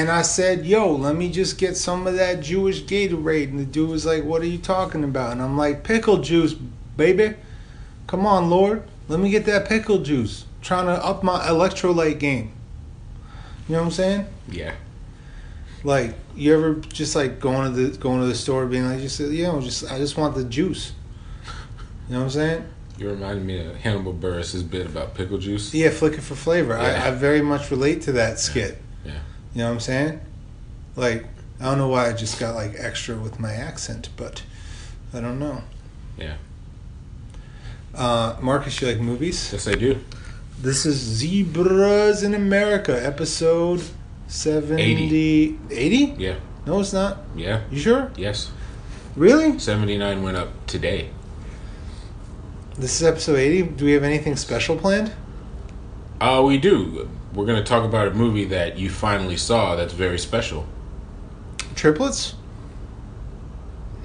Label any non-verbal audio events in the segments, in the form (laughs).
and I said, "Yo, let me just get some of that Jewish Gatorade." And the dude was like, "What are you talking about?" And I'm like, "Pickle juice, baby. Come on, Lord, let me get that pickle juice. trying to up my electrolyte game." You know what I'm saying? Yeah. Like, you ever just like going to the going to the store, being like, "Just you know, just I just want the juice." You know what I'm saying? You reminded me of Hannibal Buress' bit about pickle juice. Yeah, flicking for flavor. Yeah. I, I very much relate to that skit. Yeah. You know what I'm saying? Like, I don't know why I just got like extra with my accent, but I don't know. Yeah. Uh, Marcus, you like movies? Yes, I do. This is Zebras in America, episode 70. 80? Yeah. No, it's not. Yeah. You sure? Yes. Really? 79 went up today. This is episode 80. Do we have anything special planned? Uh, we do. We're going to talk about a movie that you finally saw that's very special. Triplets?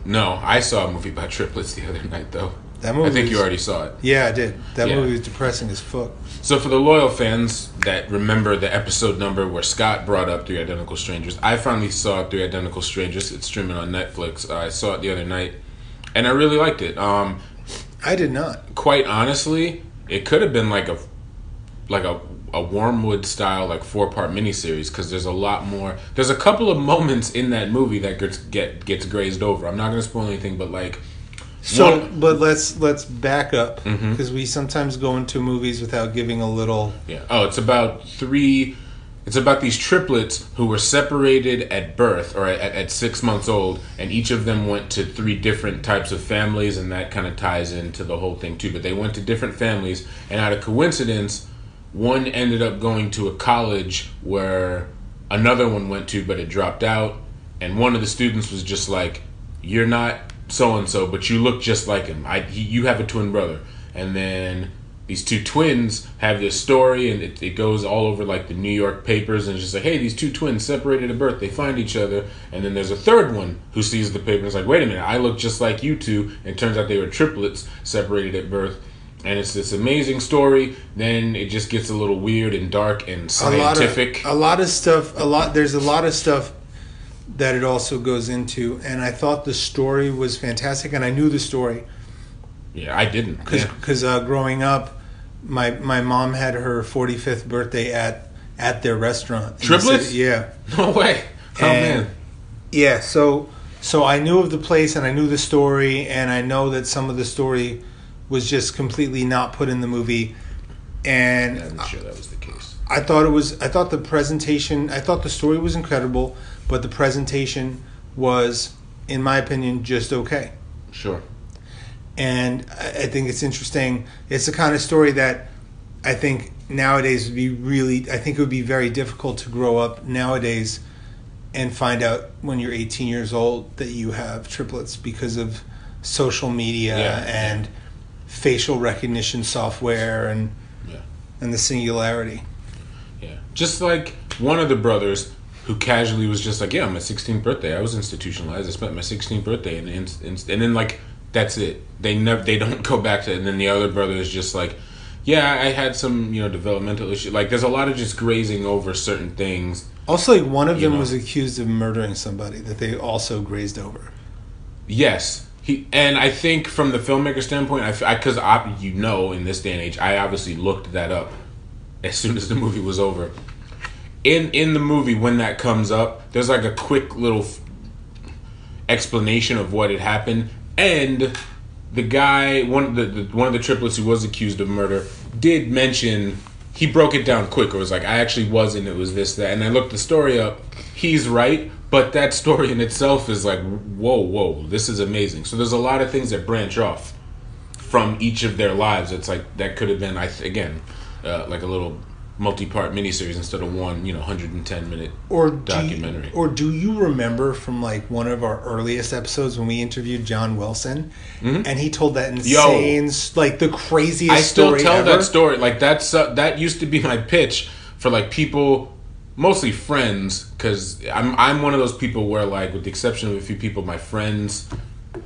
No, I saw a movie about triplets the other night, though. That movie I think was- you already saw it. Yeah, I did. That Yeah. movie was depressing as fuck. So, for the loyal fans that remember the episode number where Scott brought up Three Identical Strangers, I finally saw Three Identical Strangers. It's streaming on Netflix. I saw it the other night, and I really liked it. Um, I did not. quite honestly, it could have been like a like a a Wormwood style like four part miniseries because there's a lot more. There's a couple of moments in that movie that gets get gets grazed over. I'm not gonna spoil anything, but like So, one- but let's let's back up mm-hmm. because we sometimes go into movies without giving a little. Yeah. Oh, it's about three. It's about these triplets who were separated at birth or at, at six months old, and each of them went to three different types of families, and that kind of ties into the whole thing too. But they went to different families, and out of coincidence, one ended up going to a college where another one went to, but it dropped out, and one of the students was just like, "You're not so and so, but you look just like him. I, he, you have a twin brother." And then these two twins have this story, and it, it goes all over like the New York papers, and it's just like, "Hey, these two twins separated at birth. They find each other." And then there's a third one who sees the paper and is like, "Wait a minute, I look just like you two. And turns out they were triplets separated at birth. And it's this amazing story. Then it just gets a little weird and dark and scientific. A lot of a lot of stuff. A lot. There's a lot of stuff that it also goes into, and I thought the story was fantastic, and I knew the story yeah, I didn't. because Yeah. uh, growing up, my my mom had her 45th birthday at at their restaurant. Triplets? city. Yeah. No way. Oh And- man. Yeah, so so I knew of the place and I knew the story and I know that some of the story was just completely not put in the movie and Yeah, I'm not sure that was the case. I thought it was I thought the presentation I thought the story was incredible, but the presentation was in my opinion just okay. Sure. And I think it's interesting. It's the kind of story that I think nowadays would be really I think it would be very difficult to grow up nowadays and find out when you're 18 years old that you have triplets because of social media Yeah, and facial recognition software and Yeah. and the singularity. Yeah. Just like one of the brothers who casually was just like, "Yeah, my 16th birthday. I was institutionalized. I spent my 16th birthday, and and, and, and then like that's it. They never they don't go back to. it. And then the other brother is just like, "Yeah, I had some you know developmental issue. Like there's a lot of just grazing over certain things. Also, like one of them know. was accused of murdering somebody that they also grazed over. Yes." He, and I think from the filmmaker standpoint, I because I, you know in this day and age, I obviously looked that up as soon as the movie was over. In in the movie, when that comes up, there's like a quick little f- explanation of what had happened, and the guy, one the, the one of the triplets who was accused of murder, did mention he broke it down quick. It was like I actually wasn't. It was this that, and I looked the story up. He's right, but that story in itself is like whoa, whoa, this is amazing. So there's a lot of things that branch off from each of their lives. It's like that could have been, I th- again, uh, like a little multi-part miniseries instead of one, you know, 110 minute Or do documentary. You, or do you remember from like one of our earliest episodes when we interviewed John Wilson and he told that insane, s like the craziest I still tell ever? that story. Like that's uh, that used to be my pitch for like people, mostly friends, because I'm I'm one of those people where like, with the exception of a few people, my friends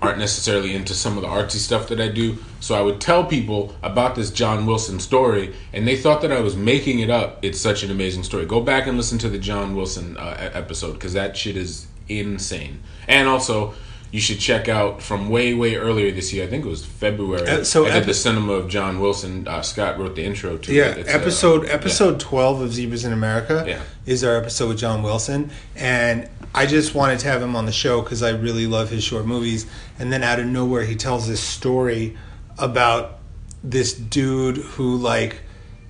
aren't necessarily into some of the artsy stuff that I do. So I would tell people about this John Wilson story, and they thought that I was making it up. It's such an amazing story. Go back and listen to the John Wilson uh, episode because that shit is insane. And also, you should check out from way way earlier this year. I think it was February. Uh, so did epi- the cinema of John Wilson. Uh, Scott wrote the intro to Yeah, it. It's, uh, episode yeah. episode twelve of Zebras in America Yeah. is our episode with John Wilson, and I just wanted to have him on the show because I really love his short movies. And then out of nowhere, he tells this story about this dude who like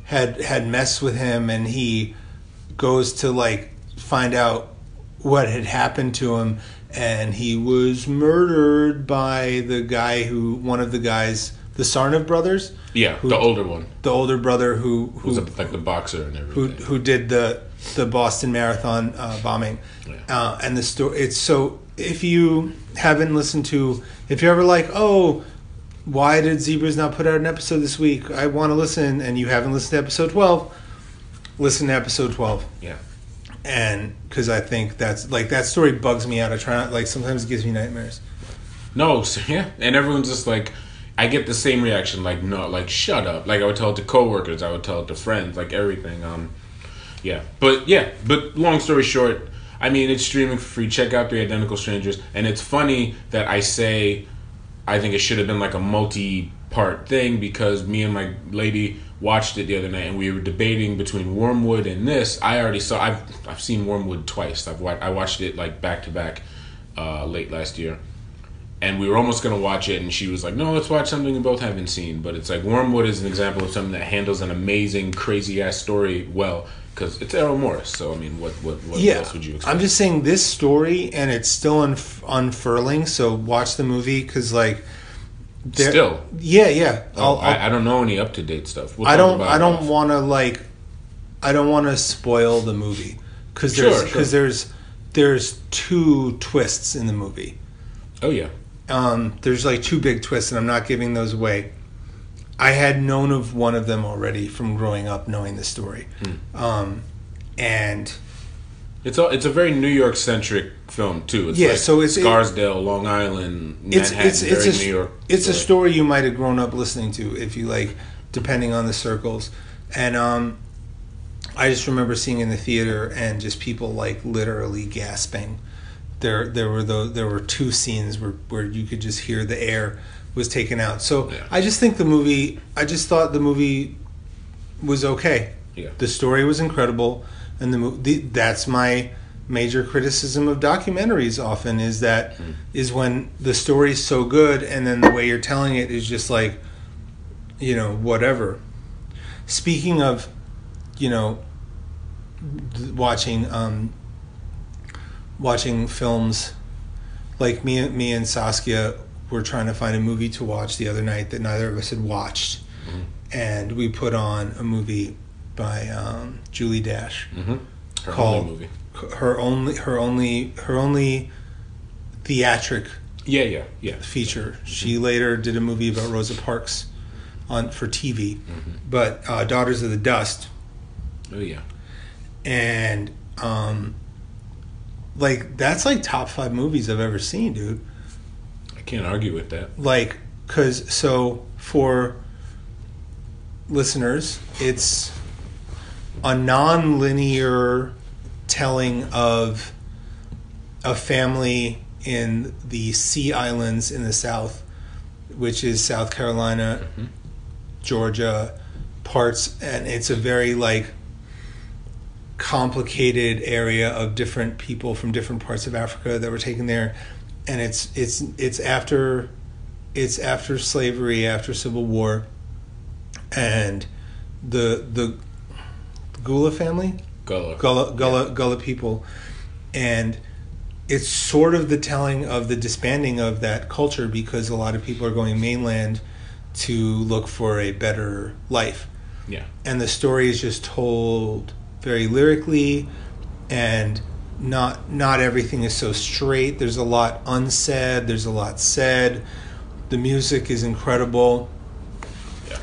had had messed with him, and he goes to like find out what had happened to him and he was murdered by the guy who one of the guys the Tsarnaev brothers Yeah, who- the older one the older brother who who's who a, like the boxer and everything. who, everything. who did the the Boston Marathon uh, bombing, Yeah. uh, and the story. It's so if you haven't listened to, if you're ever like, oh, why did Zebras not put out an episode this week? I want to listen, and you haven't listened to episode twelve. Listen to episode twelve, yeah. and because I think that's like that story bugs me out. I try not like sometimes it gives me nightmares. No, so, (laughs) yeah, and everyone's just like, I get the same reaction, like no, like shut up. Like I would tell it to coworkers, I would tell it to friends, like everything. Um, yeah, but yeah, but long story short, I mean it's streaming for free. Check out the Identical Strangers, and it's funny that I say, I think it should have been like a multi-part thing because me and my lady watched it the other night, and we were debating between Wormwood and this. I already saw. I've I've seen Wormwood twice. I've I watched it like back to back, uh, late last year and we were almost going to watch it and she was like no let's watch something we both haven't seen but it's like wormwood is an example of something that handles an amazing crazy ass story well because it's errol morris so i mean what what, what yeah, else would you expect I'm just saying this story, and it's still unf- unfurling. So watch the movie because like. Still? yeah, yeah. oh, I'll, I'll, I, I don't know any up-to-date stuff we'll I don't. I don't want to like. I don't want to spoil the movie because Sure, there's sure. because there's there's two twists in the movie. oh yeah Um, there's like two big twists, and I'm not giving those away. I had known of one of them already from growing up, knowing the story, Hmm. um, and it's a, it's a very new york centric film too it's Yeah, like so it's- it- scarsdale long island it's manhattan it's it's very a new york it's a story. story you might have grown up listening to if you like, depending on the circles. And um, I just remember seeing in the theater and just people like literally gasping. There there were the, there were two scenes where where you could just hear the air was taken out. So Yeah. I just think the movie. I just thought the movie was okay. Yeah. The story was incredible, and the, mo- the that's my major criticism of documentaries. Often is that is when the story's so good, and then the way you're telling it is just like, you know, whatever. Speaking of, you know, watching um, watching films, like me, me and Saskia were trying to find a movie to watch the other night that neither of us had watched, and we put on a movie by um, Julie Dash Mhm. her called only movie her only her only her only theatric yeah yeah yeah. feature. She later did a movie about Rosa Parks on for TV, but uh, Daughters of the Dust oh yeah. and um, like that's like top five movies I've ever seen, dude. Can't argue with that. Like, cause so for listeners, it's a non-linear telling of a family in the Sea Islands in the South, which is South Carolina, mm-hmm. Georgia, parts, and it's a very like complicated area of different people from different parts of Africa that were taken there, and it's it's it's after it's after slavery, after Civil War, and the the Gula family, Gullah. Gullah Gullah Gullah people, and it's sort of the telling of the disbanding of that culture because a lot of people are going mainland to look for a better life. Yeah. And the story is just told very lyrically and not not everything is so straight there's a lot unsaid there's a lot said the music is incredible Yeah.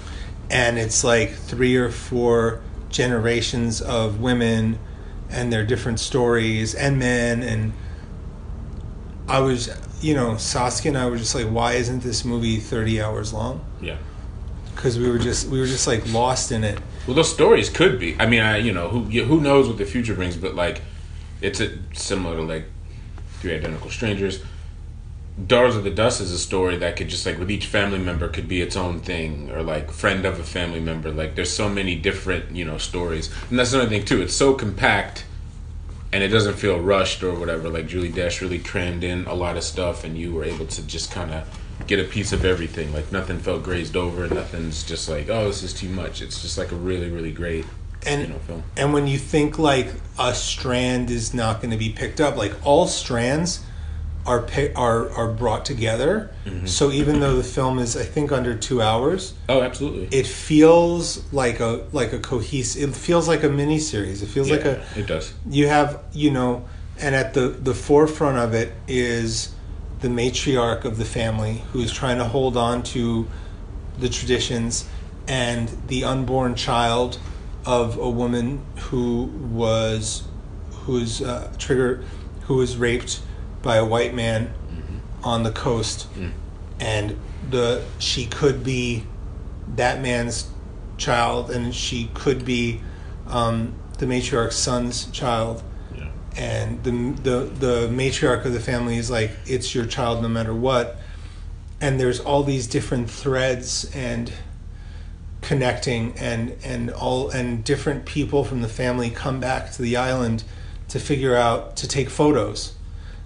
and it's like three or four generations of women and their different stories and men and I was you know, Saskia and I were just like, why isn't this movie thirty hours long? Yeah. Because we were just we were just like lost in it. Well, those stories could be. I mean, I you know who who knows what the future brings, but like, it's a, similar to like Three Identical Strangers. Daughters of the Dust is a story that could just like with each family member could be its own thing, or like friend of a family member. Like, there's so many different you know stories, and that's another thing too. It's so compact, and it doesn't feel rushed or whatever. Like Julie Dash really crammed in a lot of stuff, and you were able to just kind of get a piece of everything. Like nothing felt grazed over. Nothing's just like, oh, this is too much. It's just like a really, really great And you know film. and when you think like a strand is not going to be picked up, like all strands are are are brought together. Mm-hmm. So even though the film is, I think, under two hours, Oh, absolutely. it feels like a like a cohesive. It feels like a mini series. It feels like a it does. you have you know and at the the forefront of it is the matriarch of the family who's trying to hold on to the traditions and the unborn child of a woman who was who's uh, trigger who was raped by a white man on the coast. And the she could be that man's child and she could be um, the matriarch's son's child. Yeah. and the, the the matriarch of the family is like it's your child no matter what. And there's all these different threads and connecting and and all and different people from the family come back to the island to figure out to take photos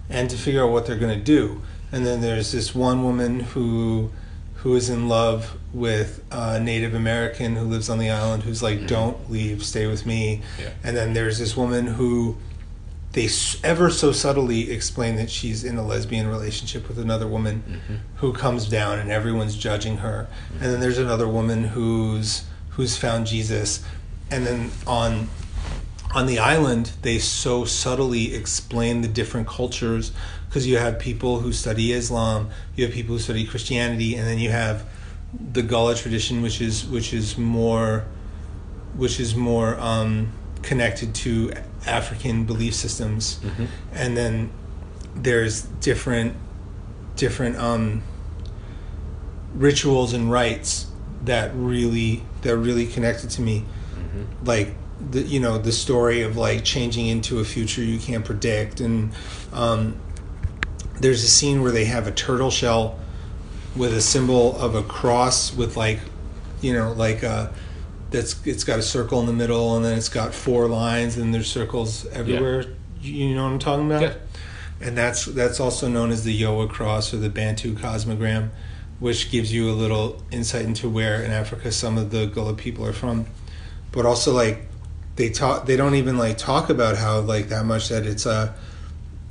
and to figure out what they're going to do. And then there's this one woman who who is in love with a Native American who lives on the island who's like mm-hmm. don't leave stay with me. Yeah. and then there's this woman who they ever so subtly explain that she's in a lesbian relationship with another woman who comes down and everyone's judging her. And then there's another woman who's who's found Jesus. And then on on the island they so subtly explain the different cultures. Because you have people who study Islam you have people who study Christianity and then you have the Gullah tradition which is which is more which is more um, connected to African belief systems, and then there's different different um, rituals and rites that really that really connected to me, like the you know the story of like changing into a future you can't predict, and um, there's a scene where they have a turtle shell with a symbol of a cross with like you know like a that's it's got a circle in the middle and then it's got four lines and there's circles everywhere. You know what i'm talking about? Yeah. and that's that's also known as the Yowa cross or the bantu cosmogram which gives you a little insight into where in africa some of the gullah people are from. But also like they talk they don't even like talk about how like that much that it's a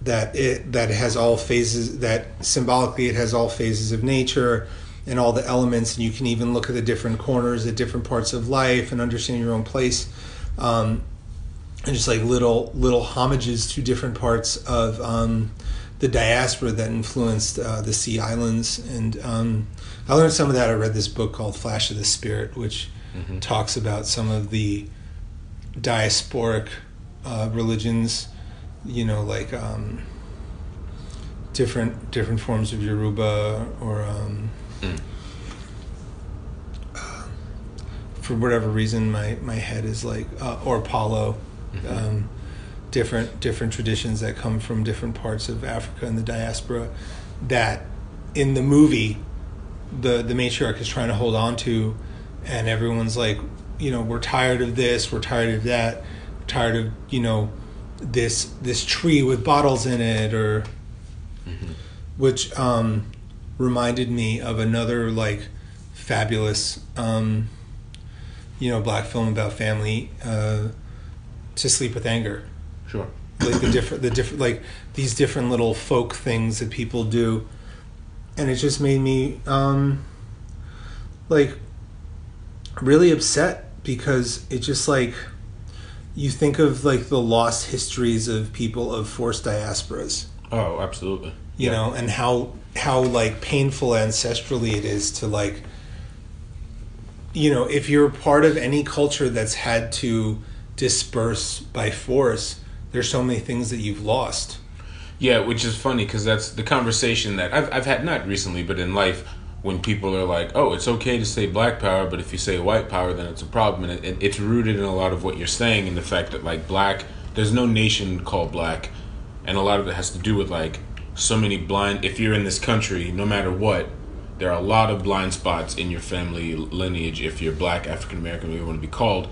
that it that it has all phases that symbolically it has all phases of nature and all the elements and you can even look at the different corners at different parts of life and understand your own place. Um, and just like little little homages to different parts of um, the diaspora that influenced uh, the sea islands. And um, i learned some of that. I read this book called flash of the spirit which talks about some of the diasporic uh, religions you know like um, different different forms of yoruba or um, uh, for whatever reason my my head is like uh, or Palo, um, different different traditions that come from different parts of Africa and the diaspora that in the movie the the matriarch is trying to hold on to and everyone's like you know we're tired of this we're tired of that we're tired of you know this this tree with bottles in it or which um reminded me of another like fabulous um you know black film about family uh to sleep with anger Sure. like the different the different like these different little folk things that people do and it just made me um like really upset because it just like you think of like the lost histories of people of forced diasporas Oh, absolutely. You know and how how like painful ancestrally it is to like you know if you're part of any culture that's had to disperse by force there's so many things that you've lost Yeah, which is funny because that's the conversation that I've I've had not recently, but in life when people are like, "Oh, it's okay to say black power, but if you say white power, then it's a problem." And it, it's rooted in a lot of what you're saying, in the fact that like black, there's no nation called black, and a lot of it has to do with like so many blind. If you're in this country, no matter what, there are a lot of blind spots in your family lineage. If you're black, African American, whatever you want to be called,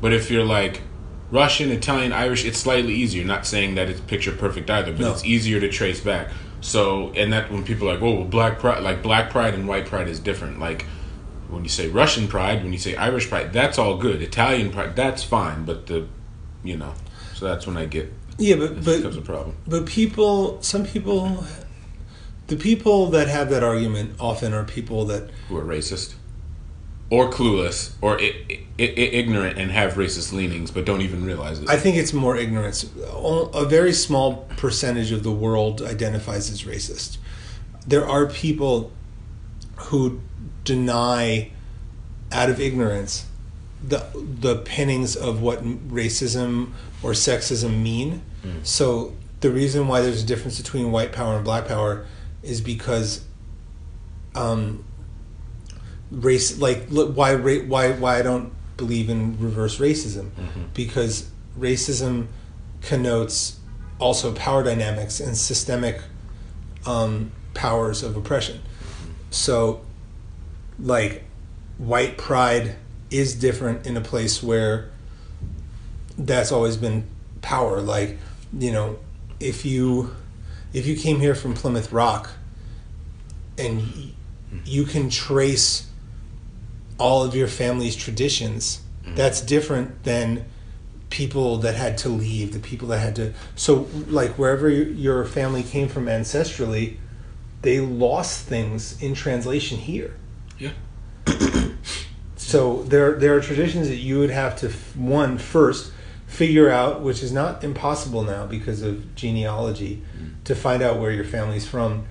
but if you're like Russian, Italian, Irish, it's slightly easier. Not saying that it's picture perfect either, but No. it's easier to trace back. So, and that when people are like, oh, well, black pride, like black pride and white pride is different. Like when you say Russian pride, when you say Irish pride, that's all good. Italian pride, that's fine. But the, you know, so that's when I get Yeah, but but becomes a problem. But people, some people, the people that have that argument often are people that Who are racist or clueless or I- I- I- ignorant and have racist leanings, but don't even realize it. I think it's more ignorance. A very small percentage of the world identifies as racist. There are people who deny, out of ignorance, the the pinnings of what racism or sexism mean. So the reason why there's a difference between white power and black power is because um, race like why why why I don't believe in reverse racism because racism connotes also power dynamics and systemic um, powers of oppression. So, like, white pride is different in a place where that's always been power. Like, you know, if you if you came here from Plymouth Rock and you can trace all of your family's traditions, mm-hmm. that's different than people that had to leave, the people that had to. So, like wherever your family came from ancestrally, they lost things in translation here. Yeah. (clears throat) So there, there are traditions that you would have to one first figure out, which is not impossible now because of genealogy, mm. to find out where your family's from.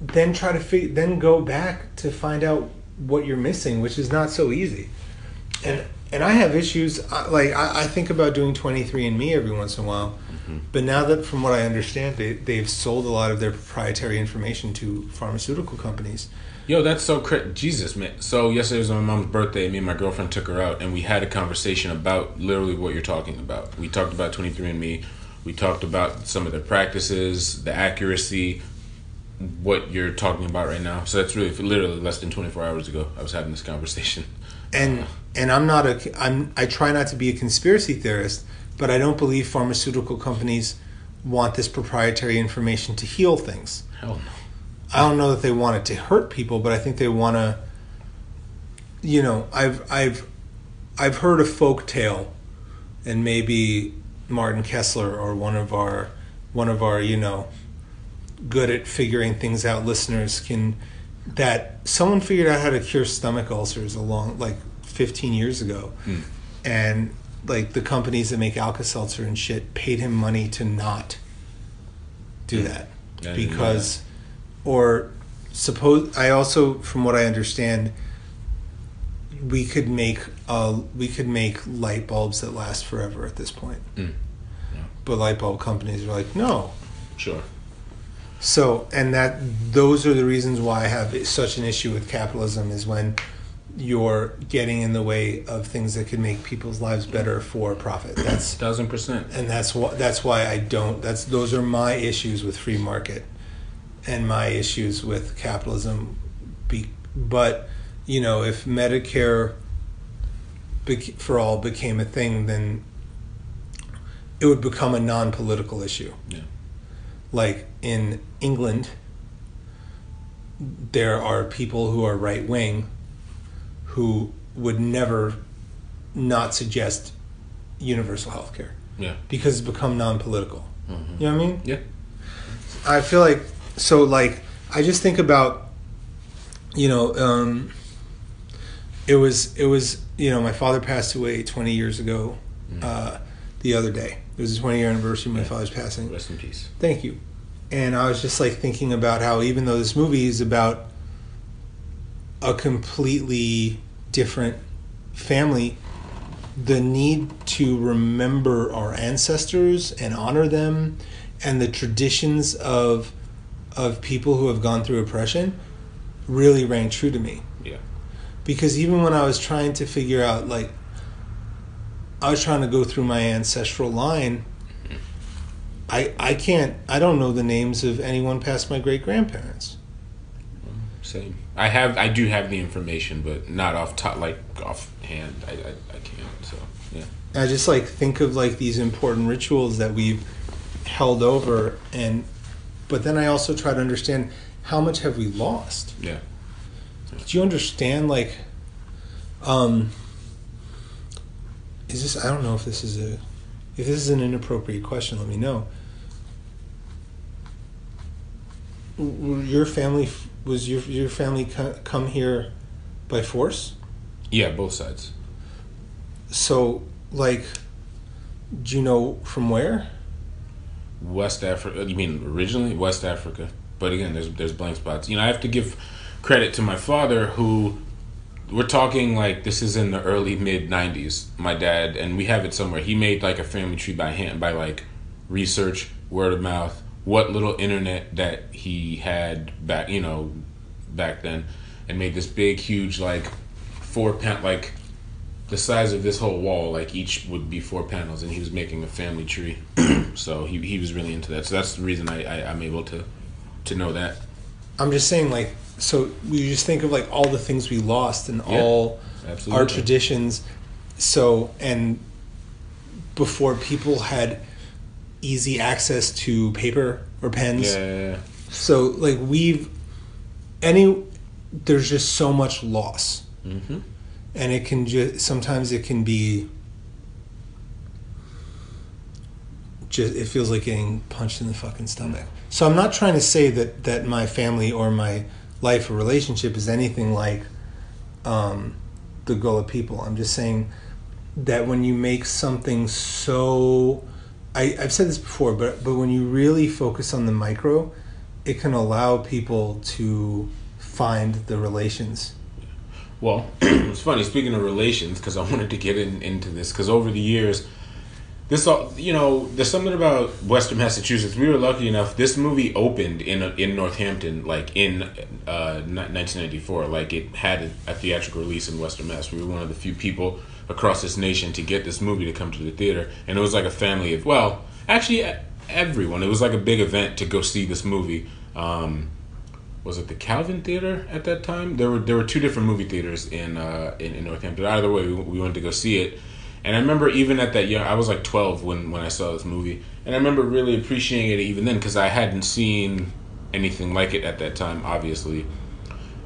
Then try to fig- then go back to find out what you're missing, which is not so easy. And and I have issues I- like I, I think about doing 23andMe every once in a while, mm-hmm. but now that from what I understand, they they've sold a lot of their proprietary information to pharmaceutical companies. Yo, that's so cra Jesus, man. So yesterday was my mom's birthday. Me and my girlfriend took her out, and we had a conversation about literally what you're talking about. We talked about 23andMe. We talked about some of their practices, the accuracy, what you're talking about right now. So that's really literally less than 24 hours ago. I was having this conversation. and and I'm not a I'm I try not to be a conspiracy theorist, but I don't believe pharmaceutical companies want this proprietary information to heal things. Hell no. I don't know that they want it to hurt people, but I think they want to. You know, I've I've I've heard a folk tale, and maybe Martin Kessler or one of our one of our you know good at figuring things out listeners can that someone figured out how to cure stomach ulcers a long like 15 years ago Hmm. and like the companies that make Alka-Seltzer and shit paid him money to not do Hmm. that because or suppose I also from what I understand we could make uh we could make light bulbs that last forever at this point Mm. Yeah. but light bulb companies are like no Sure. so and that those are the reasons why I have such an issue with capitalism is when you're getting in the way of things that could make people's lives better for profit that's Thousand percent. and that's why that's why I don't. That's those are my issues with free market, and my issues with capitalism. Be, but you know, if Medicare for all became a thing, then it would become a non-political issue. Yeah. Like in England, there are people who are right wing who would never not suggest universal health care Yeah. because it's become non-political. Mhm. You know what I mean? Yeah. I feel like so like I just think about you know um it was it was you know my father passed away 20 years ago uh the other day. It was the 20 year anniversary of my Yeah. father's passing. Rest in peace. Thank you. And I was just like thinking about how even though this movie is about a completely different family, the need to remember our ancestors and honor them and the traditions of of people who have gone through oppression really rang true to me Yeah. because even when I was trying to figure out like I was trying to go through my ancestral line I I can't I don't know the names of anyone past my great grandparents. Same. I have. I do have the information, but not off top, like offhand. I, I, I can't. So yeah. I just like think of like these important rituals that we've held over and but then I also try to understand how much have we lost? Yeah. Do you understand like um is this I don't know if this is a if this is an inappropriate question let me know. Your family was your your family come here by force? Yeah. Both sides. So like do you know from where? West Africa. You mean originally West Africa? But again, there's there's blank spots. You know, I have to give credit to my father, who we're talking like this is in the early mid '90s. My dad, and we have it somewhere. He made like a family tree by hand, by like research, word of mouth, what little internet that he had back, you know, back then, and made this big, huge like four pan like the size of this whole wall, like each would be four panels, and he was making a family tree. (clears throat) so he, he was really into that. So that's the reason I, I I'm able to to know that. I'm just saying, like, so we just think of like all the things we lost and Yeah, all absolutely. our traditions. So, and before people had easy access to paper or pens. Yeah, So, like, we've any there's just so much loss, mm-hmm. And it can just sometimes it can be. Just, it feels like getting punched in the fucking stomach. So I'm not trying to say that that my family or my life or relationship is anything like um, the Gullah people. I'm just saying that when you make something so, I, I've said this before, but but when you really focus on the micro, it can allow people to find the relations. Well, (clears throat) it's funny. Speaking of relations, because I wanted to get in, into this, because over the years, this all you know, there's something about Western Massachusetts. We were lucky enough. This movie opened in in Northampton, like in uh, 1994. Like it had a, theatrical release in Western Mass. We were one of the few people across this nation to get this movie to come to the theater, and it was like a family of well, actually everyone. It was like a big event to go see this movie. Um, was it the Calvin Theater at that time? There were there were two different movie theaters in uh, in, in Northampton. Either way, we, we went to go see it, and I remember even at that young, I was like twelve when when I saw this movie, and I remember really appreciating it even then because I hadn't seen anything like it at that time, obviously.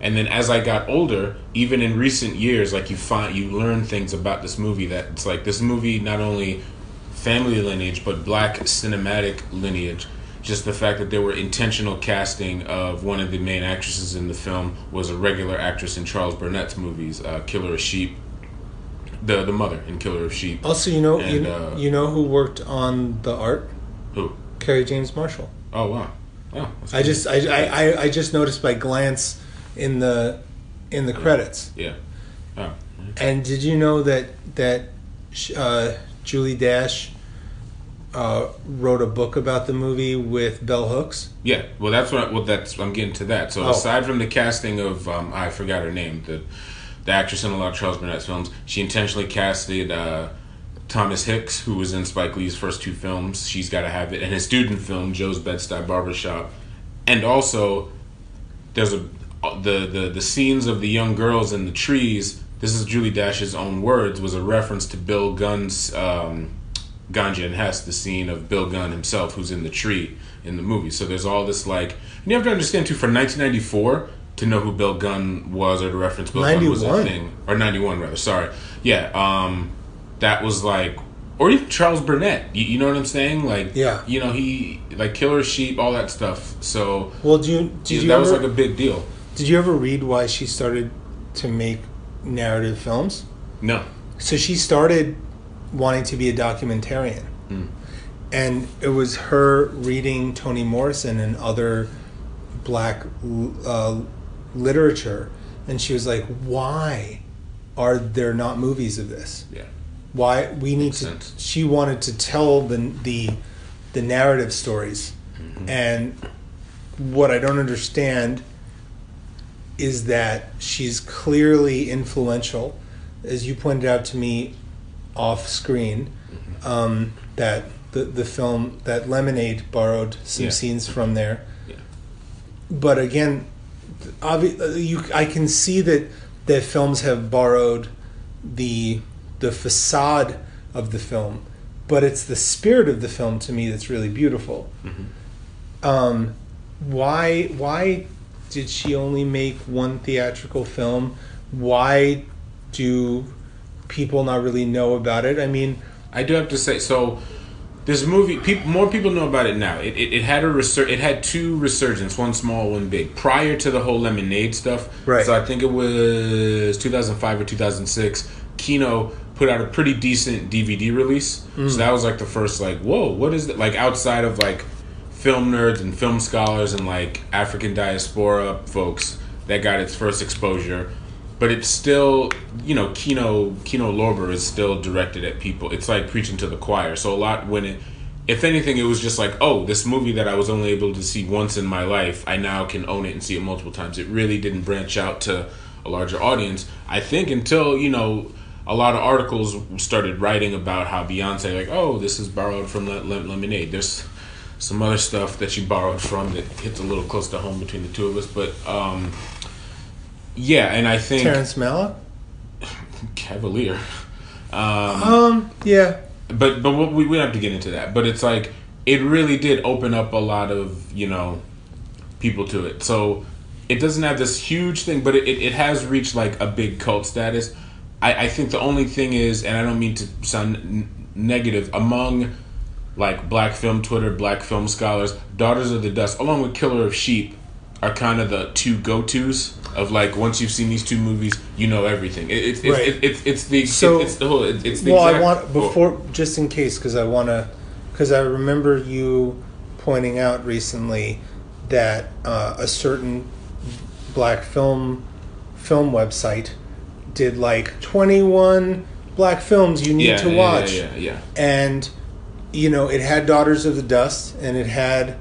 And then as I got older, even in recent years, like you find you learn things about this movie that it's like this movie not only family lineage but black cinematic lineage just the fact that there were intentional casting of one of the main actresses in the film was a regular actress in Charles Burnett's movies, uh, Killer of Sheep, the the mother in Killer of Sheep. Also, you know, And, you, uh, you know who worked on the art? Who? Kerry James Marshall. Oh wow, that's I just I, I, I- just noticed by glance in the in the credits. yeah. Oh, And did you know that that uh, Julie Dash uh, wrote a book about the movie with Bell Hooks? Yeah, well, that's what. Well, that's I'm getting to that. So Oh. aside from the casting of, um, I forgot her name, the the actress in a lot of Charles Burnett's films, she intentionally casted uh, Thomas Hicks, who was in Spike Lee's first two films. She's got to have it, and his student film, Joe's Bed-Stuy Barbershop, and also there's a the the the scenes of the young girls in the trees. This is Julie Dash's own words. Was a reference to Bill Gunn's. Um, Ganja and Hess, the scene of Bill Gunn himself, who's in the tree in the movie. So there's all this like, and you have to understand too, for 1994 to know who Bill Gunn was or to reference Bill Gunn was a thing, or 91 rather. Sorry, yeah, um, that was like, or even Charles Burnett. You, you know what I'm saying? Like, Yeah. you know he like Killer Sheep, all that stuff. So Well, do you did you that ever, was like a big deal. did you ever read why she started to make narrative films? No, So she started wanting to be a documentarian. And it was her reading Toni Morrison and other black uh, literature. And she was like, why are there not movies of this? yeah, Why we need Makes to. sense. She wanted to tell the the the narrative stories. And what I don't understand is that she's clearly influential, as you pointed out to me off screen. Um, that the the film that Lemonade borrowed some Yeah. scenes from there. Yeah. But again, obvi- you I can see that that films have borrowed the the facade of the film, but it's the spirit of the film to me that's really beautiful. Um, why why did she only make one theatrical film? Why do people not really know about it? I mean, I do have to say so. This movie, people, more people know about it now. It, it, it had a resur- It had two resurgence, one small, one big. Prior to the whole lemonade stuff, Right. So I think it was 2005 or 2006. Kino put out a pretty decent DVD release. Mm. So that was like the first, like, whoa, what is it? Like outside of like film nerds and film scholars and like African diaspora folks that got its first exposure. But it's still, you know, Kino Kino Lorber is still directed at people. It's like preaching to the choir. So a lot when it, if anything, it was just like, oh, this movie that I was only able to see once in my life, I now can own it and see it multiple times. It really didn't branch out to a larger audience. I think until you know a lot of articles started writing about how Beyonce, like, oh, this is borrowed from Le- Le- Lemonade. There's some other stuff that she borrowed from that hits a little close to home between the two of us, but um, yeah, and I think Terrence Malick. Cavalier. Um, Um, yeah, but but we we have to get into that. But it's like it really did open up a lot of you know people to it. So it doesn't have this huge thing, but it, it, has reached like a big cult status. I, I think the only thing is, and I don't mean to sound n- negative, among like black film Twitter, black film scholars, Daughters of the Dust, along with Killer of Sheep, are kind of the two go tos of like once you've seen these two movies, you know everything. It, it's it's, Right. it, it's it's the So- it's the whole it, it's the well, I want before just in case because I want to because I remember you pointing out recently that uh, a certain black film film website did like 21 black films you need yeah, to yeah, watch Yeah, yeah, yeah. and you know it had daughters of the dust and it had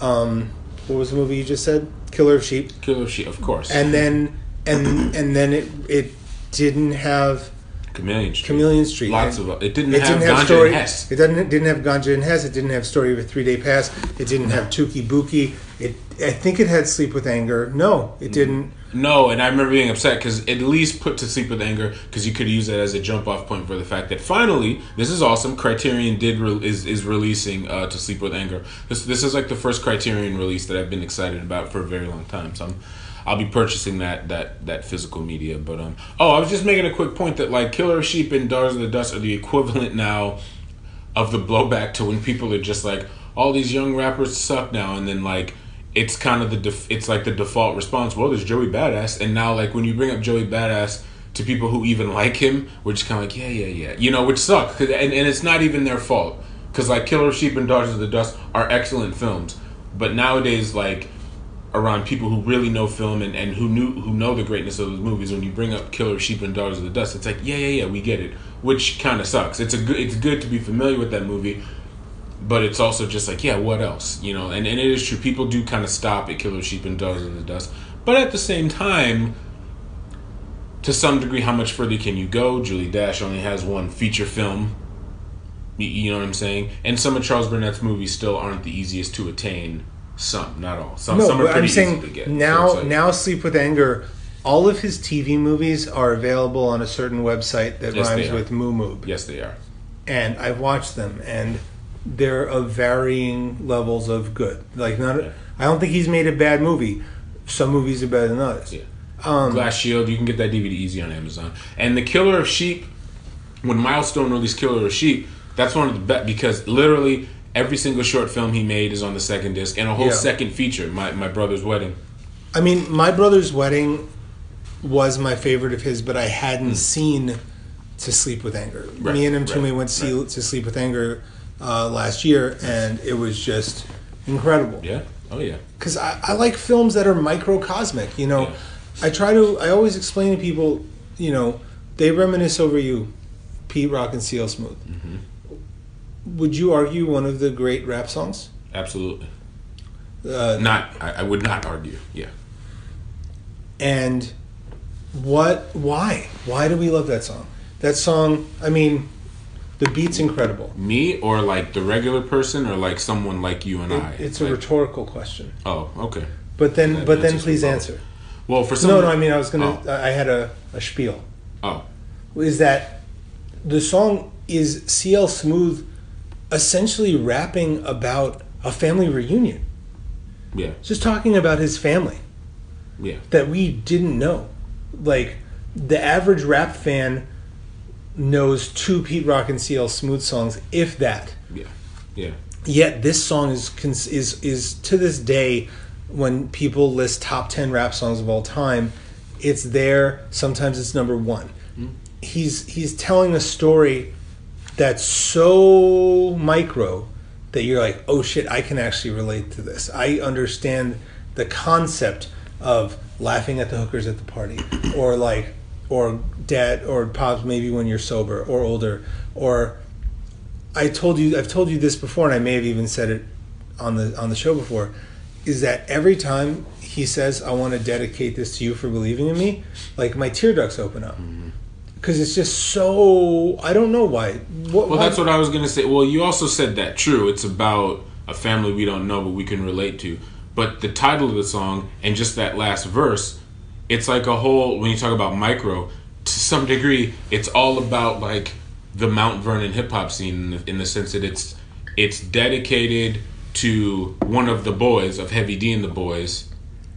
um, what was the movie you just said killer of sheep Killer of Sheep, of course. and then and and then it it didn't have Chameleon Street. Chameleon Street. Lots And of it didn't it have didn't have Ganja story. and Hess. It didn't didn't have Ganja and Hess. It didn't have story of a three day pass. It didn't have Touki Bouki. It I think it had Sleep with Anger. No, Mm-hmm. it didn't. No, and I remember being upset because at least put to sleep with anger because you could use that as a jump off point for the fact that finally this is awesome. Criterion did re- is is releasing uh, to sleep with anger. This this is like the first Criterion release that I've been excited about for a very long time. So I'm, I'll be purchasing that that that physical media. But um oh I was just making a quick point that like Killer Sheep and Daughters of the Dust are the equivalent now of the blowback to when people are just like all these young rappers suck now and then like it's kind of the def- it's like the default response well there's joey badass and now like when you bring up joey badass to people who even like him we're just kind of like yeah yeah yeah. You know which suck 'Cause- and, and it's not even their fault because like killer sheep and daughters of the dust are excellent films but nowadays like around people who really know film and, and who knew who know the greatness of those movies when you bring up killer sheep and daughters of the dust it's like yeah yeah yeah we get it which kind of sucks. It's a good it's good to be familiar with that movie but it's also just like yeah what else you know? And, and it is true people do kind of stop at killer sheep and daughters of the dust. But at the same time to some degree how much further can you go? Julie dash only has one feature film. You know what i'm saying? And some of charles burnett's movies still aren't the easiest to attain. Some not all. Some, No, some are pretty I'm easy saying to get. Now it's like- now Sleep with Anger. All of his TV movies are available on a certain website that Yes, rhymes with Moo Moo. yes they are. And I've watched them, and they're of varying levels of good. Like, not, Yeah. I don't think he's made a bad movie. Some movies are better than others. Yeah. Um, Glass Shield, you can get that DVD easy on Amazon. And the Killer of Sheep, when Milestone released Killer of Sheep, that's one of the best because literally every single short film he made is on the second disc and a whole Yeah. second feature, my my brother's wedding. I mean, my brother's wedding was my favorite of his, but I hadn't seen To Sleep with Anger. Right, Me and him right, Toomey went to see To Sleep with Anger uh, last year, and it was just incredible. Yeah. Oh yeah. because I, I like films that are microcosmic. You know, Yeah. I try to. I always explain to people, you know, they reminisce over you, Pete Rock and CL Smooth. Mm-hmm. would you argue one of the great rap songs? Absolutely. Uh, Not. I, I would not argue. Yeah. and what? Why? Why do we love that song? That song. I mean, the beat's incredible. Me or like the regular person or like someone like you and I. It, it's a rhetorical question. Oh, okay. But then, That but then, please answer. Well, for some. No, no. I mean, I was gonna. Oh. I had a, a spiel. Oh, Is that the song is CL Smooth essentially rapping about a family reunion, yeah, just talking about his family. yeah, that we didn't know. Like the average rap fan knows two Pete Rock and CL Smooth songs, if that. yeah, yeah. Yet this song is is is to this day when people list top 10 rap songs of all time, it's there, sometimes it's number 1. Hmm? He's he's telling a story that's so micro that you're like, "Oh shit, I can actually relate to this. I understand the concept of laughing at the hookers at the party or like or dad or pops maybe when you're sober or older or I told you I've told you this before and I may have even said it on the on the show before is that every time he says I want to dedicate this to you for believing in me like my tear ducts open up mm-hmm. because it's just so I don't know why what, Well, why- that's what I was gonna say. Well, you also said that. True, it's about a family we don't know, but we can relate to. But the title of the song and just that last verse, it's like a whole. When you talk about micro, to some degree, it's all about like the Mount Vernon hip hop scene in the, in the sense that it's it's dedicated to one of the boys of Heavy D and the Boys,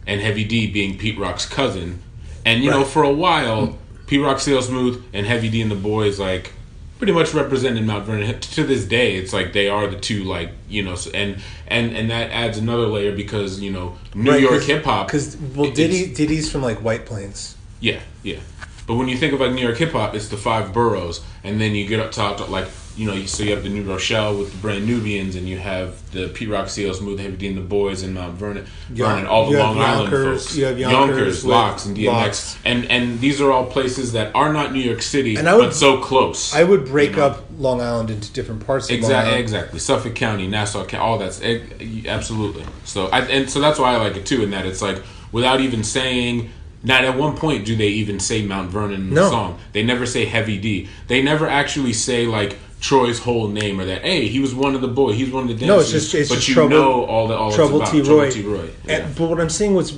and Heavy D being Pete Rock's cousin. And you know, for a while, Pete Rock, CL Smooth, and Heavy D and the Boys like pretty much represented Mount Vernon to this day. It's like they are the two like you know, and and and that adds another layer because you know New York hip hop because well Diddy Diddy's from like White Plains yeah, yeah. But when you think of like New York hip hop, it's the five boroughs, and then you get up top to like you know, so you have the New Rochelle with the Brand Nubians, and you have the Pete Rock, CL Smooth, Heavy D and the Boys, and Mount Vernon, Yon- Vernon, all the Long Island folks, you have Yonkers with LOX, and DMX, LOX. and and these are all places that are not New York City, And I would- but so close. I would break You know? up Long Island into different parts of Exactly, exactly. Suffolk County, Nassau County, all that's eh, absolutely. So, I, and so that's why I like it too. In that it's like without even saying. Not at one point do they even say Mount Vernon in the No. song. They never say Heavy D. They never actually say like Troy's whole name or that. Hey, he was one of the boys. He's one of the dancers. No, it's just- it's but just you Trouble- know all the all the Trouble T. Roy. Trouble T. Roy. Yeah. And, but what I'm saying what's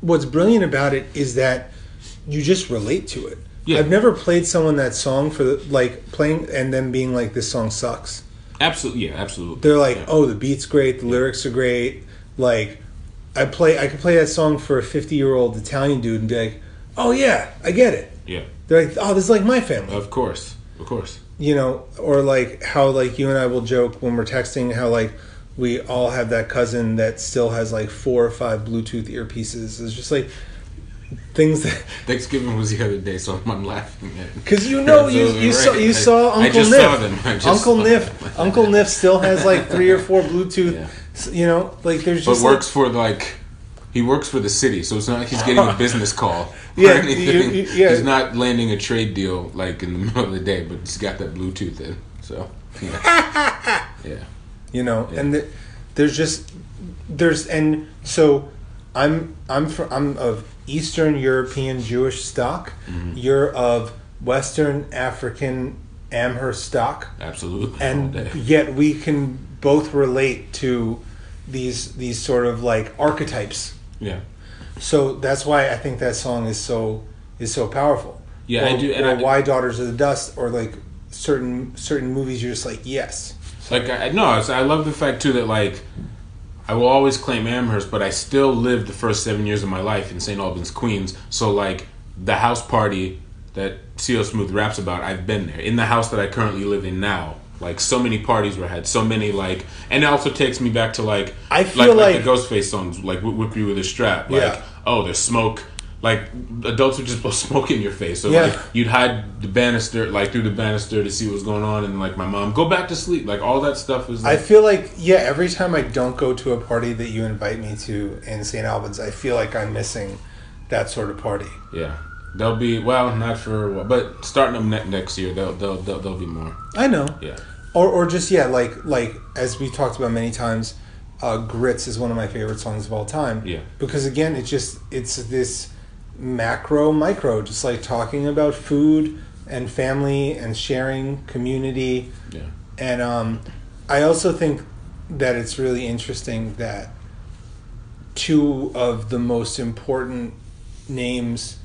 what's brilliant about it is that you just relate to it. Yeah. I've never played someone that song for the, like playing and then being like this song sucks. absolutely, yeah, absolutely. They're like, Yeah. oh, the beat's great, the lyrics are great. Like, I play, I could play that song for a 50 year old Italian dude and be like, oh yeah, I get it. yeah, They're like, oh, this is like my family. of course, of course. You know, or like how like you and I will joke when we're texting how like we all have that cousin that still has like four or five Bluetooth earpieces. It's just like things that (laughs) Thanksgiving was the other day, so I'm laughing at. because you know you you saw you saw I Uncle Niff. saw Uncle Niff. Uncle Niff still has like three or four Bluetooth. (laughs) Yeah. You know, like there's just but works like, for like he works for the city, so it's not like he's getting a (laughs) business call Yeah, or anything. you- you- yeah. He's not landing a trade deal like in the (laughs) middle of the day, but he's got that Bluetooth in. So yeah, (laughs) yeah, you know Yeah. and the, there's just there's and so i'm i'm from i'm of eastern european jewish stock Mm-hmm. you're of western african amherst stock absolutely. and yet we can both relate to these these sort of like archetypes yeah, so that's why i think that song is so is so powerful Yeah, I do- and or I why daughters of the dust or like certain certain movies you're just like yes like I no, I love the fact too that like I will always claim Amherst, but I still lived the first seven years of my life in St. Albans, Queens. So like the house party that CL Smooth raps about, I've been there in the house that I currently live in now. Like so many parties were had, so many like, and it also takes me back to like I feel like, like- the Ghostface songs, like "Whip Whip You with a Strap." Like Yeah. oh, there's smoke. Like adults would just blow (laughs) smoke in your face, so Yeah. like you'd hide the banister, like through the banister to see what was going on, and like my mom, go back to sleep. Like all that stuff was. Like, I feel like yeah, every time I don't go to a party that you invite me to in St. Albans, I feel like I'm missing that sort of party. yeah, there'll be well, not for while, but starting them ne- next year, they'll, there'll there'll there'll be more. I know. Yeah, or or just yeah, like like as we talked about many times, uh, "Grits" is one of my favorite songs of all time. Yeah. because again, it's just it's this macro micro, just like talking about food and family and sharing community. Yeah. And um, I also think that it's really interesting that two of the most important names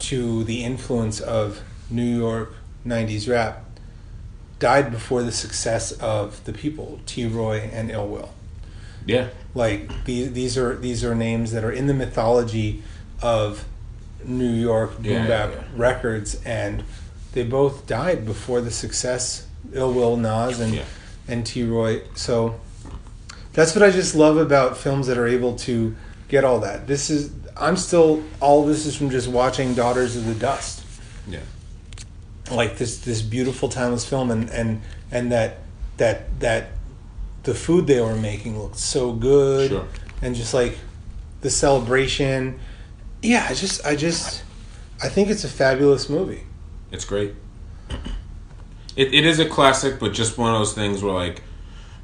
to the influence of New York 90s rap died before the success of the people, T. Roy and Ill Will. Yeah. Like these, these are these are names that are in the mythology of New York boom Yeah, bap yeah. records, and they both died before the success. Ill Will, Nas, and Yeah. and T. Roy. So that's what I just love about films that are able to get all that. This is I'm still all this is from just watching Daughters of the Dust Yeah. like this this beautiful timeless film and and and that that that the food they were making looked so good Sure. and just like the celebration yeah i just i just i think it's a fabulous movie It's great. It, it is a classic, but just one of those things where like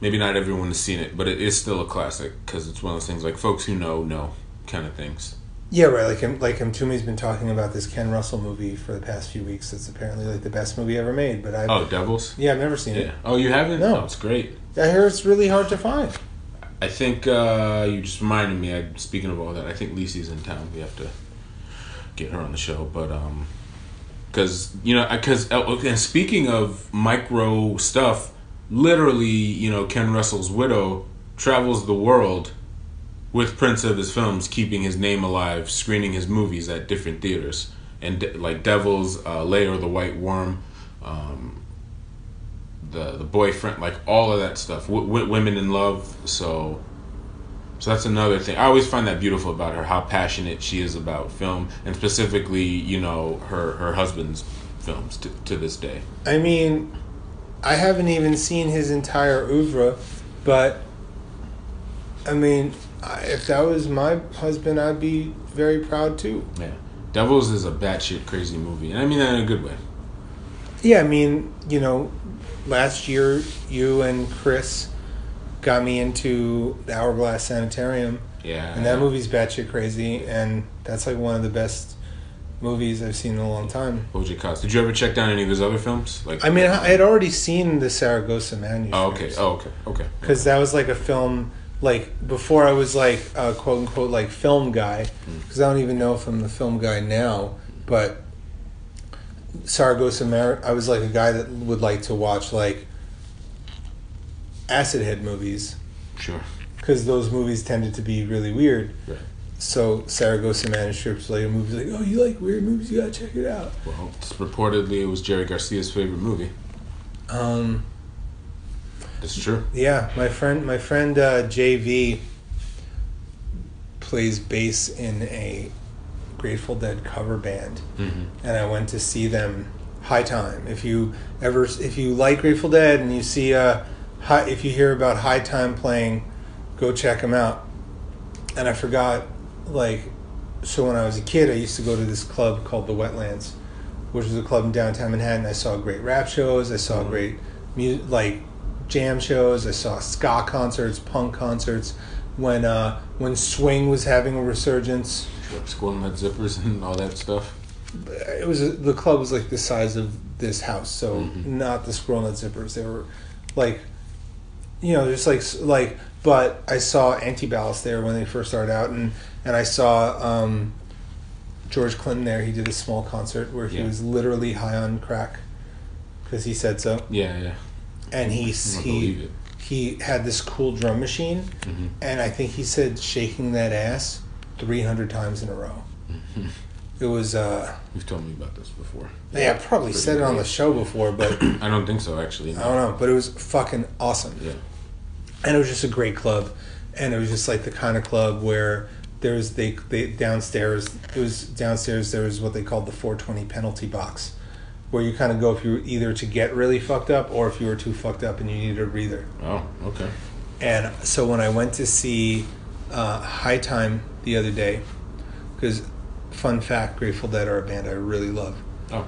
maybe not everyone has seen it, but it is still a classic because it's one of those things like folks who know know kind of things. Yeah right like him like him Toomey's been talking about this ken russell movie for the past few weeks it's apparently like the best movie ever made but i Oh, Devils. yeah i've never seen Yeah. it Oh, you haven't? No. Oh, it's great. i hear it's really hard to find I think uh, you just reminded me. I, speaking of all that, I think Lisi's in town. We have to get her on the show, but um, because you know, because and speaking of micro stuff, literally, you know, Ken Russell's widow travels the world with prints of his films, keeping his name alive, screening his movies at different theaters, and de- like Devils, uh, Lair, the White Worm. Um, the the boyfriend, like all of that stuff. W- w- women in love. So, so that's another thing. I always find that beautiful about her, how passionate she is about film, and specifically, you know, her her husband's films to, to this day. I mean, I haven't even seen his entire oeuvre, but I mean, I- if that was my husband, I'd be very proud too. Yeah, Devils is a batshit crazy movie, and I mean that in a good way. Yeah, I mean, you know, last year you and Chris got me into the Hourglass Sanitarium, Yeah, and that movie's batshit crazy, and that's like one of the best movies I've seen in a long time. OJ Cost. Did you ever check down any of his other films? Like, I mean, I had already seen the Saragossa manuscript. oh okay, oh okay, okay. because that was like a film like before I was like a quote unquote like film guy because I don't even know if I'm the film guy now but Saragossa Mar- I was like a guy that would like to watch like acid head movies Sure. because those movies tended to be really weird Right. so Saragossa manuscripts like a movie like oh you like weird movies you gotta check it out Well, reportedly it was Jerry Garcia's favorite movie. um That's true. Yeah, my friend, my friend uh, JV plays bass in a Grateful Dead cover band, Mm-hmm. and I went to see them. High Time. If you ever, if you like Grateful Dead and you see uh, high, if you hear about High Time playing, go check them out. And I forgot, like, so when I was a kid, I used to go to this club called the Wetlands, which was a club in downtown Manhattan. I saw great rap shows. I saw Mhm. great, mu- like, jam shows. I saw ska concerts, punk concerts. When uh, when swing was having a resurgence, Squirrel Nut Zippers (laughs) and all that stuff. it was the club was like the size of this house, so Mhm. not the squirrel nut zippers. They were like, you know, just like like. But I saw Antibalas there when they first started out, and and I saw um, George Clinton there. He did a small concert where he Yeah. was literally high on crack because he said so, Yeah, yeah. And he I don't believe he he had this cool drum machine, Mhm. and I think he said shaking that ass three hundred times in a row. Mhm. It was. uh You've told me about this before. Yeah, I probably Pretty said it on the show before, but (coughs) I don't think so, actually. I don't know. But it was fucking awesome, Yeah. and it was just a great club, and it was just like the kind of club where there was they they downstairs. It was downstairs. There was what they called the 420 penalty box, where you kind of go if you were either to get really fucked up or if you were too fucked up and you needed a breather. Oh, okay. And so when I went to see uh, High Time the other day, because fun fact, Grateful Dead are a band I really love. Oh.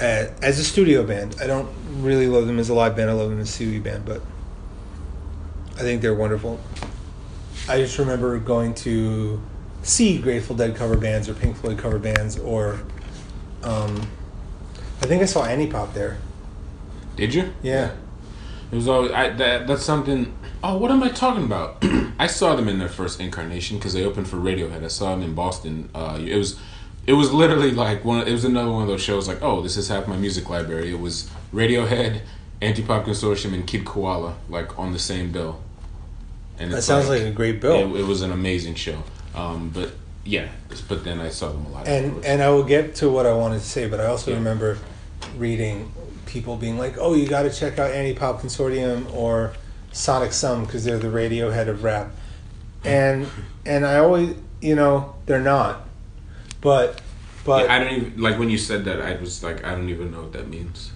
uh, as a studio band. I don't really love them as a live band. I love them as a studio band, but I think they're wonderful. I just remember going to see Grateful Dead cover bands or Pink Floyd cover bands, or um, I think I saw Anti-Pop there. Did you? Yeah. It was always I, that. That's something. Oh, what am I talking about? (clears throat) I saw them in their first incarnation because they opened for Radiohead. I saw them in Boston. Uh, it was, it was literally like one. It was another one of those shows. Like, oh, this is half my music library. It was Radiohead, Anti Pop Consortium, and Kid Koala, like on the same bill. And That sounds like a great bill. It, it was an amazing show. Um, but yeah, but then I saw them a lot. and and I will get to what I wanted to say, but I also Yeah. remember reading people being like, "Oh, you got to check out Anti Pop Consortium or Sonic Sum because they're the Radiohead of rap," and and I always, you know, they're not, but but Yeah, I don't even like when you said that. I was like, I don't even know what that means.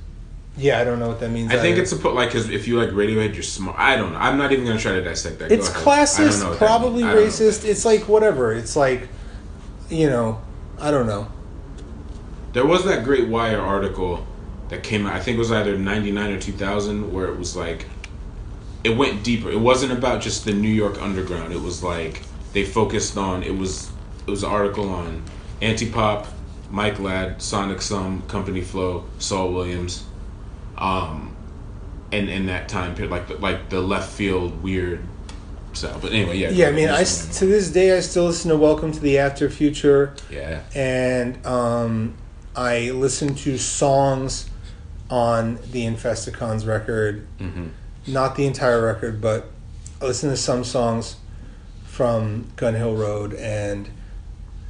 yeah, I don't know what that means. I think it's a put like because if you like Radiohead, you're smart. I don't know. I'm not even gonna try to dissect that. It's ahead. I don't know classist, probably means. I don't know what racist. It's like whatever. It's like, you know, I don't know. There was that Great Wire article that came out. I think it was either '99 or 2000, where it was like it went deeper. It wasn't about just the New York underground. It was like they focused on. It was it was an article on Antipop, Mike Ladd, Sonic Sum, Company Flow, Saul Williams, um, and in that time period, like the, like the left field weird style. But anyway, yeah. Yeah, I mean, I to this day I still listen to Welcome to the After Future. yeah. and um, I listened to songs on the Infesticons record, hmm not the entire record, but I listened to some songs from Gun Hill Road, and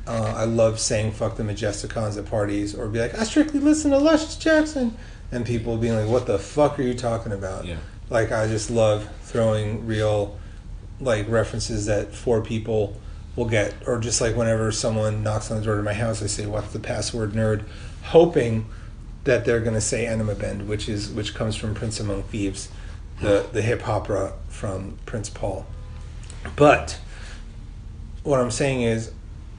uh, I love saying "fuck the Majesticons" at parties, or be like, "I strictly listen to Luscious Jackson," and people being like, "What the fuck are you talking about?" Yeah. Like I just love throwing real like references that four people will get, or just like whenever someone knocks on the door to my house, I say, "What's the password, nerd?" Hoping that they're going to say "Enema Bend," which is which comes from Prince Among Thieves, the the hip opera from Prince Paul. But what I'm saying is,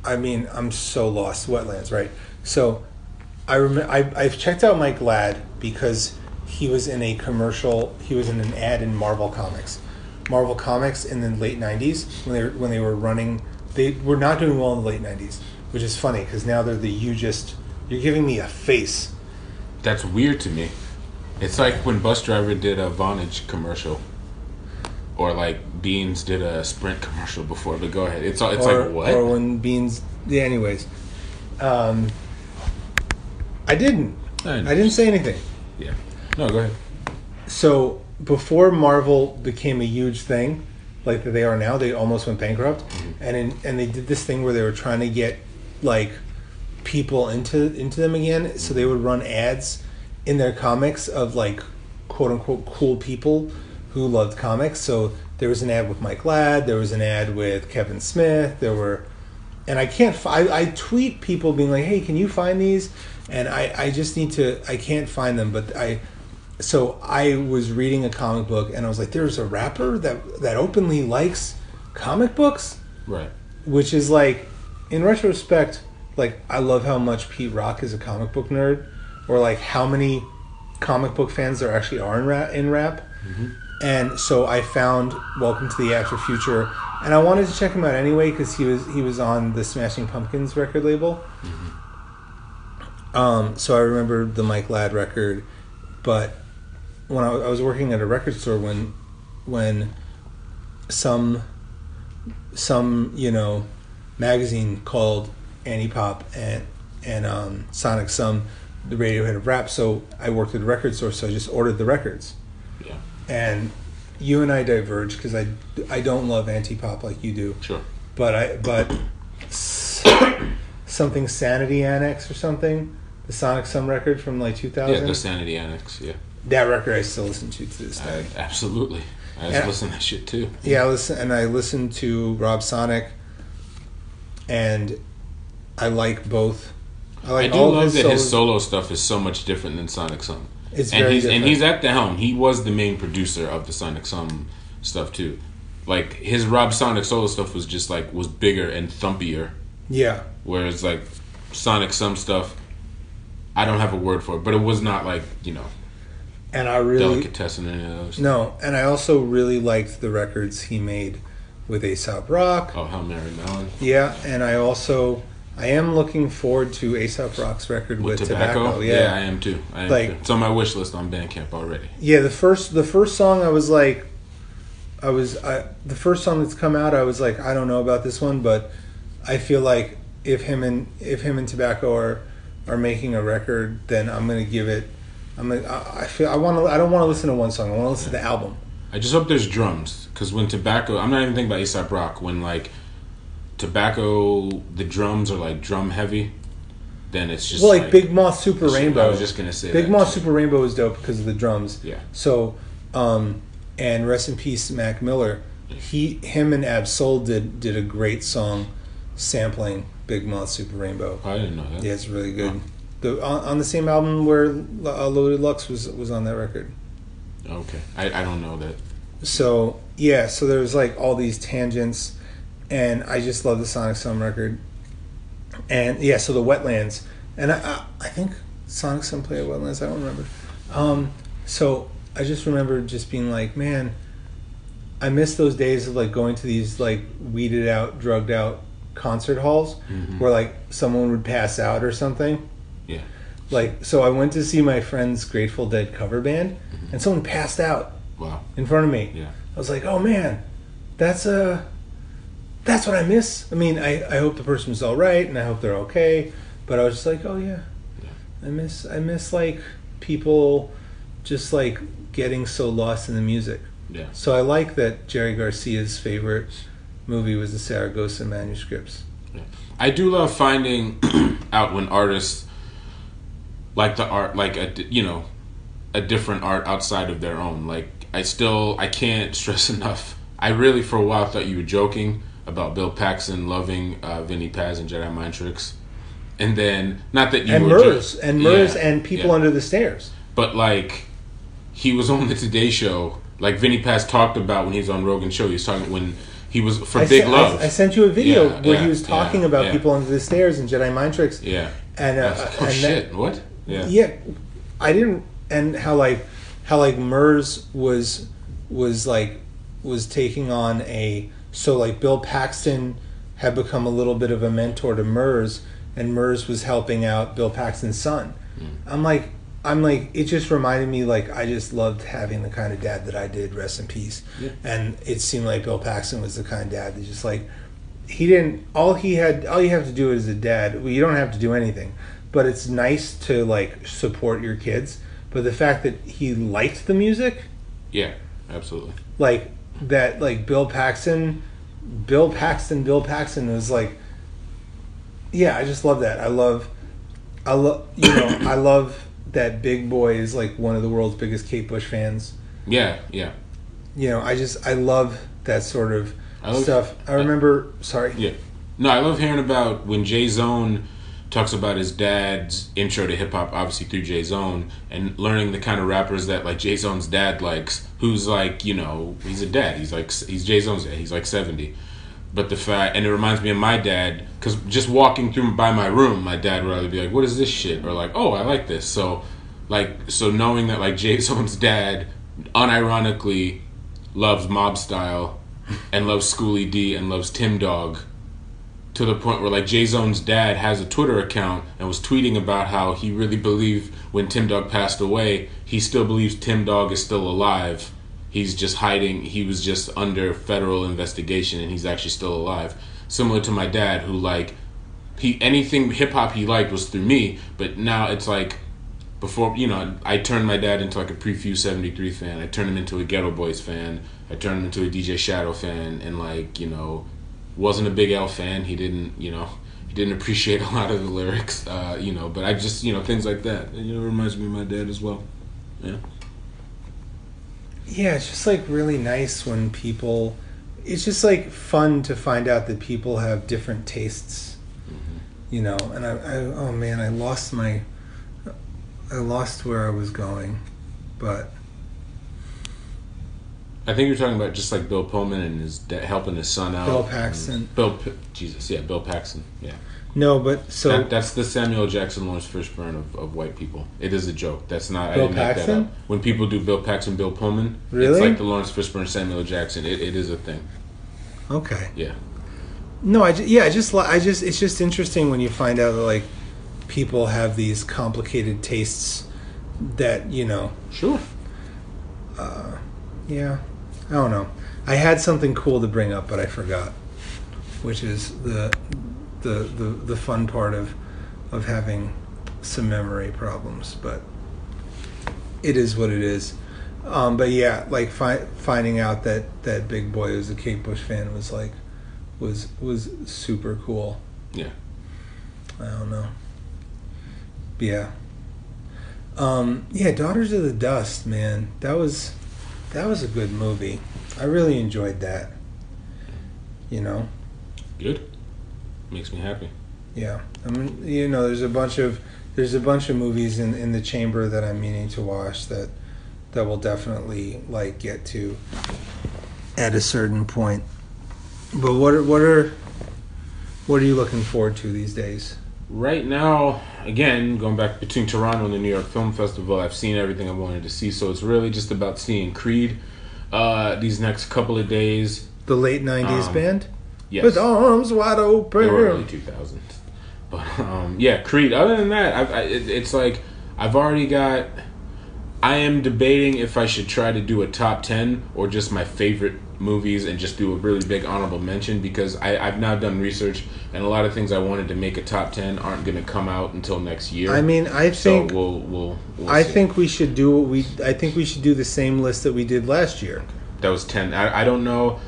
I mean, I'm so lost. Wetlands, right? So I remember I, I've checked out Mike Ladd because he was in a commercial. He was in an ad in Marvel Comics. Marvel Comics in the late '90s when they were, when they were running. They were not doing well in the late '90s, which is funny because now they're the you just you're giving me a face. That's weird to me. It's like when Busdriver did a Vonage commercial, or like Beans did a Sprint commercial before. But go ahead. It's all. It's or, like what? Or when Beans. Yeah. Anyways, um, I didn't. I. I didn't say anything. yeah. No, go ahead. So before Marvel became a huge thing, like that they are now, they almost went bankrupt, mm-hmm. and in, and they did this thing where they were trying to get like people into into them again. So they would run ads in their comics of like quote unquote cool people who loved comics. So there was an ad with Mike Ladd, there was an ad with Kevin Smith, there were and I can't. I, I tweet people being like, "Hey, can you find these?" And I, I just need to. I can't find them, but I. So I was reading a comic book, and I was like, "There's a rapper that that openly likes comic books," Right. which is like, in retrospect, like I love how much Pete Rock is a comic book nerd, or like how many comic book fans there actually are in rap. In rap. And so I found Welcome to the After Future, and I wanted to check him out anyway because he was he was on the Smashing Pumpkins record label. Um, so I remember the Mike Ladd record, but when I, I was working at a record store when when some some you know magazine called Anti Pop and and um, Sonic Sum the Radiohead of rap. So I worked at a record store, so I just ordered the records Yeah. and you and I diverge because I, I don't love anti pop like you do, Sure. but I but something Sanity Annex or something, the Sonic Sum record from like 2000. Yeah. The Sanity Annex. Yeah. That record I still listen to to this I, day. absolutely. I just Yeah. listen to that shit too. Yeah, I listen and I listen to Rob Sonic, and I like both. I I do love that his solo stuff is so much different than Sonic Sum. It's and very he's different. and he's at the helm. He was the main producer of the Sonic Sum stuff too. Like his Rob Sonic solo stuff was just like was bigger and thumpier, yeah, whereas like Sonic Sum stuff I don't have a word for it, but it was not like you know and I really delicatessen any of those. no, and I also really liked the records he made with Aesop Rock. Oh, Hail Mary Mallon Yeah, and I also I am looking forward to Aesop Rock's record with, with tobacco. tobacco. Yeah. Yeah. I am too. I am Like- too. It's on my wish list on Bandcamp already. Yeah, the first the first song I was like I was I, the first song that's come out I was like I don't know about this one but I feel like if him and if him and Tobacco are are making a record then I'm going to give it I'm gonna, I I feel I want to I don't want to listen to one song I want to listen to the album. I just hope there's drums because when tobacco, I'm not even thinking about Aesop Rock. When like tobacco, the drums are like drum heavy, then it's just Well, like, Big Moth Super Rainbow. I was just gonna say Big Moth. Super Rainbow is dope because of the drums. Yeah. So, um, and rest in peace, Mac Miller. He, him, and Ab Soul did did a great song, sampling Big Moth Super Rainbow. Oh, I didn't know that. Yeah, it's really good. The on, on the same album where uh, Loaded Lux was was on that record. Okay, I, I don't know that. So yeah, so there's like all these tangents, and I just love the Sonic Sum record. And yeah, so the Wetlands, and I I, I think Sonic Sum played at Wetlands. I don't remember. Um, so I just remember just being like, man, I miss those days of like going to these like weeded out, drugged out concert halls where like someone would pass out or something. Yeah. Like so, I went to see my friend's Grateful Dead cover band, mm-hmm. and someone passed out Wow. in front of me. Yeah. I was like, oh man, that's a. that's what I miss. I mean, I, I hope the person's all right and I hope they're okay. But I was just like, oh yeah, Yeah. I miss I miss like people just like getting so lost in the music. Yeah. So I like that Jerry Garcia's favorite movie was the Saragossa manuscripts. I do love finding (clears throat) out when artists like the art, like a you know, a different art outside of their own. Like I still, I can't (laughs) stress enough. I really, for a while, thought you were joking about Bill Paxton loving uh, Vinnie Paz and Jedi Mind Tricks, and then not that you and were Murs and Murs Yeah, and people yeah. under the stairs. but like he was on the Today Show. Like Vinnie Paz talked about when he was on Rogan's show. He was talking when he was for I Big sen- Love. I, I sent you a video Yeah, where yeah, he was talking yeah, about people under the stairs and Jedi mind tricks. yeah. And, uh, oh and that- shit! what? Yeah. yeah i didn't and how like how like Murs was was like was taking on a so like bill paxton had become a little bit of a mentor to Murs and mers was helping out bill paxton's son. Mm. I'm like i'm like it just reminded me like i just loved having the kind of dad that i did rest in peace. Yeah. and it seemed like bill paxton was the kind of dad that just like he didn't all he had all you have to do as a dad. Well, you don't have to do anything but it's nice to like support your kids. But the fact that he liked the music Yeah, absolutely. like that like bill paxton bill paxton bill paxton was like yeah i just love that. I love i love you know (coughs) i love that Big Boi is like one of the world's biggest kate bush fans. Yeah, yeah, you know i just i love that sort of I love- stuff. I remember sorry. Yeah. No, I love hearing about when J-Zone talks about his dad's intro to hip hop, obviously through J-Zone, and learning the kind of rappers that like J-Zone's dad likes. Who's like, you know, he's a dad. He's like, he's J-Zone's dad. He's like seventy. But the fact, and it reminds me of my dad, because just walking through by my room, my dad would either be like, "What is this shit?" or like, "Oh, I like this." So, like, so knowing that like (laughs) J-Zone's dad, unironically, loves Mob Style, and loves Schoolie D and loves Tim Dog, to the point where like J-Zone's dad has a Twitter account and was tweeting about how he really believed when Tim Dog passed away, he still believes Tim Dog is still alive. He's just hiding. He was just under federal investigation, and he's actually still alive. Similar to my dad, who like he anything hip hop he liked was through me, but now it's like before you know I turned my dad into like a Prefuse seventy three fan. I turned him into a Geto Boys fan. I turned him into a DJ Shadow fan, and like you know wasn't a Big L fan. He didn't you know he didn't appreciate a lot of the lyrics, uh, you know. But I just you know things like that. You know, it reminds me of my dad as well. Yeah. Yeah, it's just like really nice when people. It's just like fun to find out that people have different tastes, you know. And I, I, oh man, I lost my, I lost where I was going, but I think you're talking about just like Bill Pullman and his da- helping his son out. Bill Paxton. Bill, P- Jesus, yeah, Bill Paxton, yeah. No, but so That, that's the Samuel Jackson Lawrence Fishburne of, of white people. It is a joke. That's not. I Bill didn't make that Paxton? up. When people do Bill Paxton, Bill Pullman, Really? it's like the Lawrence Fishburne, Samuel Jackson. It, it is a thing. okay. Yeah. No, I ju- yeah, I just I just it's just interesting when you find out that like people have these complicated tastes that you know. Sure. Uh, yeah, I don't know. I had something cool to bring up, but I forgot, which is the the the, the fun part of of having some memory problems. But it is what it is. Um, but yeah, like fi- finding out that that Big Boi was a Kate Bush fan was like was was super cool. Yeah. I don't know. Yeah. Um, yeah, Daughters of the Dust, man. That was that was a good movie. I really enjoyed that. You know? Good. Makes me happy. Yeah. I mean, you know, there's a bunch of there's a bunch of movies in in the chamber that I'm meaning to watch that that will definitely like get to at a certain point. But what are what are what are you looking forward to these days? Right now, again, going back between Toronto and the New York Film Festival, I've seen everything I wanted to see. So it's really just about seeing Creed uh, these next couple of days. The late '90s Um, band Yes. with arms wide They were early 2000s. (laughs) But um, yeah, Creed. Other than that, I've, I, it, it's like I've already got. I am debating if I should try to do a top ten or just my favorite movies and just do a really big honorable mention because I, I've now done research and a lot of things I wanted to make a top ten aren't going to come out until next year. I mean, I so think we'll we'll. we'll I see. think we should do what we. I think we should do the same list that we did last year. that was ten. I, I don't know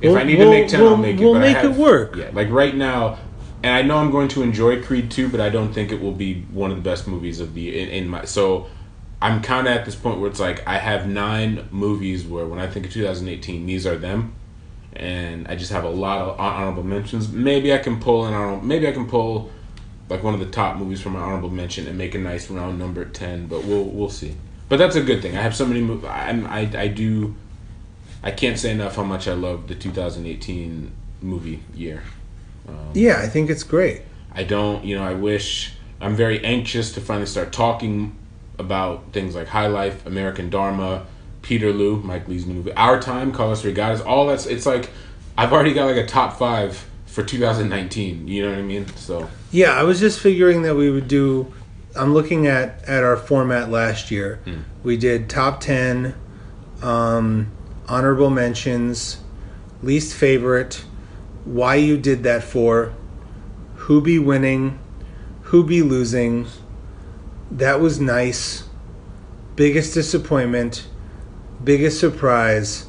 if We'll- I need to make 10 we'll- I'll make it. we'll but I make it work. Yeah, like right now, and I know I'm going to enjoy Creed 2, but I don't think it will be one of the best movies of the in, in my. So I'm kind of at this point where it's like I have nine movies where when I think of 2018, these are them, and I just have a lot of hon- mentions. Maybe I can pull an honorable. Maybe I can pull like one of the top movies from my honorable mention and make a nice round number at 10. But we'll we'll see. But that's a good thing. I have so many. Mo- I'm I I do. I can't say enough how much I love the 2018 movie year. Um, Yeah, I think it's great. I don't, you know, I wish I'm very anxious to finally start talking about things like High Life, American Dharma, Peter Peterloo, Mike Leigh's new movie, Our Time, Carlos Reygadas, all that's. It's like I've already got like a top five for 2019. You know what I mean? So Yeah, I was just figuring that we would do. I'm looking at at our format last year. Hmm. We did top ten, um, honorable mentions, least favorite, why you did that for, who be winning, who be losing. That was nice. Biggest disappointment, biggest surprise.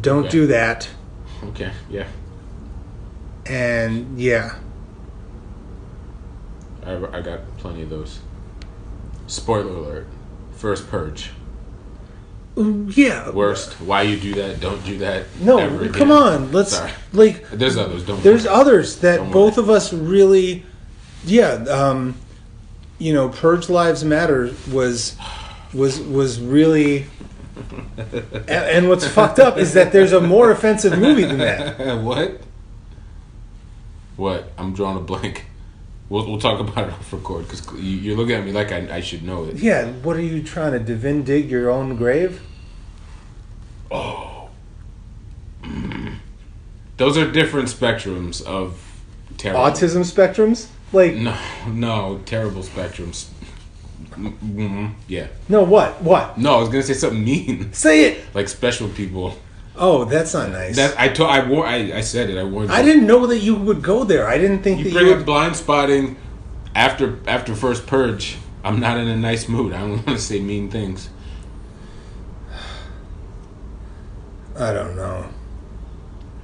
Don't Okay. do that. okay, yeah, And yeah, I, I got plenty of those. Spoiler alert: First Purge, yeah. worst. Why you do that? Don't do that. No, come on. Let's Sorry. like. There's others. Don't. There's others that Don't both worry. of us really, yeah. Um, you know, Purge Lives Matter was was was really. and, and what's fucked up is that there's a more offensive movie than that. (laughs) what? What? I'm drawing a blank. We'll, we'll talk about it off record because you're looking at me like I, I should know it. Yeah, what are you trying to divin dig your own grave? Oh. Mm. Those are different spectrums of terrible. Autism spectrums? Like No, no, terrible spectrums. mm Yeah. no, what? What? No, I was gonna say something mean, Say it. like special people. Oh, that's not nice. That I told. I war. I, I said it. I warned. I didn't know that you would go there. I didn't think You that bring you up would. blind spotting after after first purge. I'm not in a nice mood. I don't (laughs) want to say mean things. I don't know.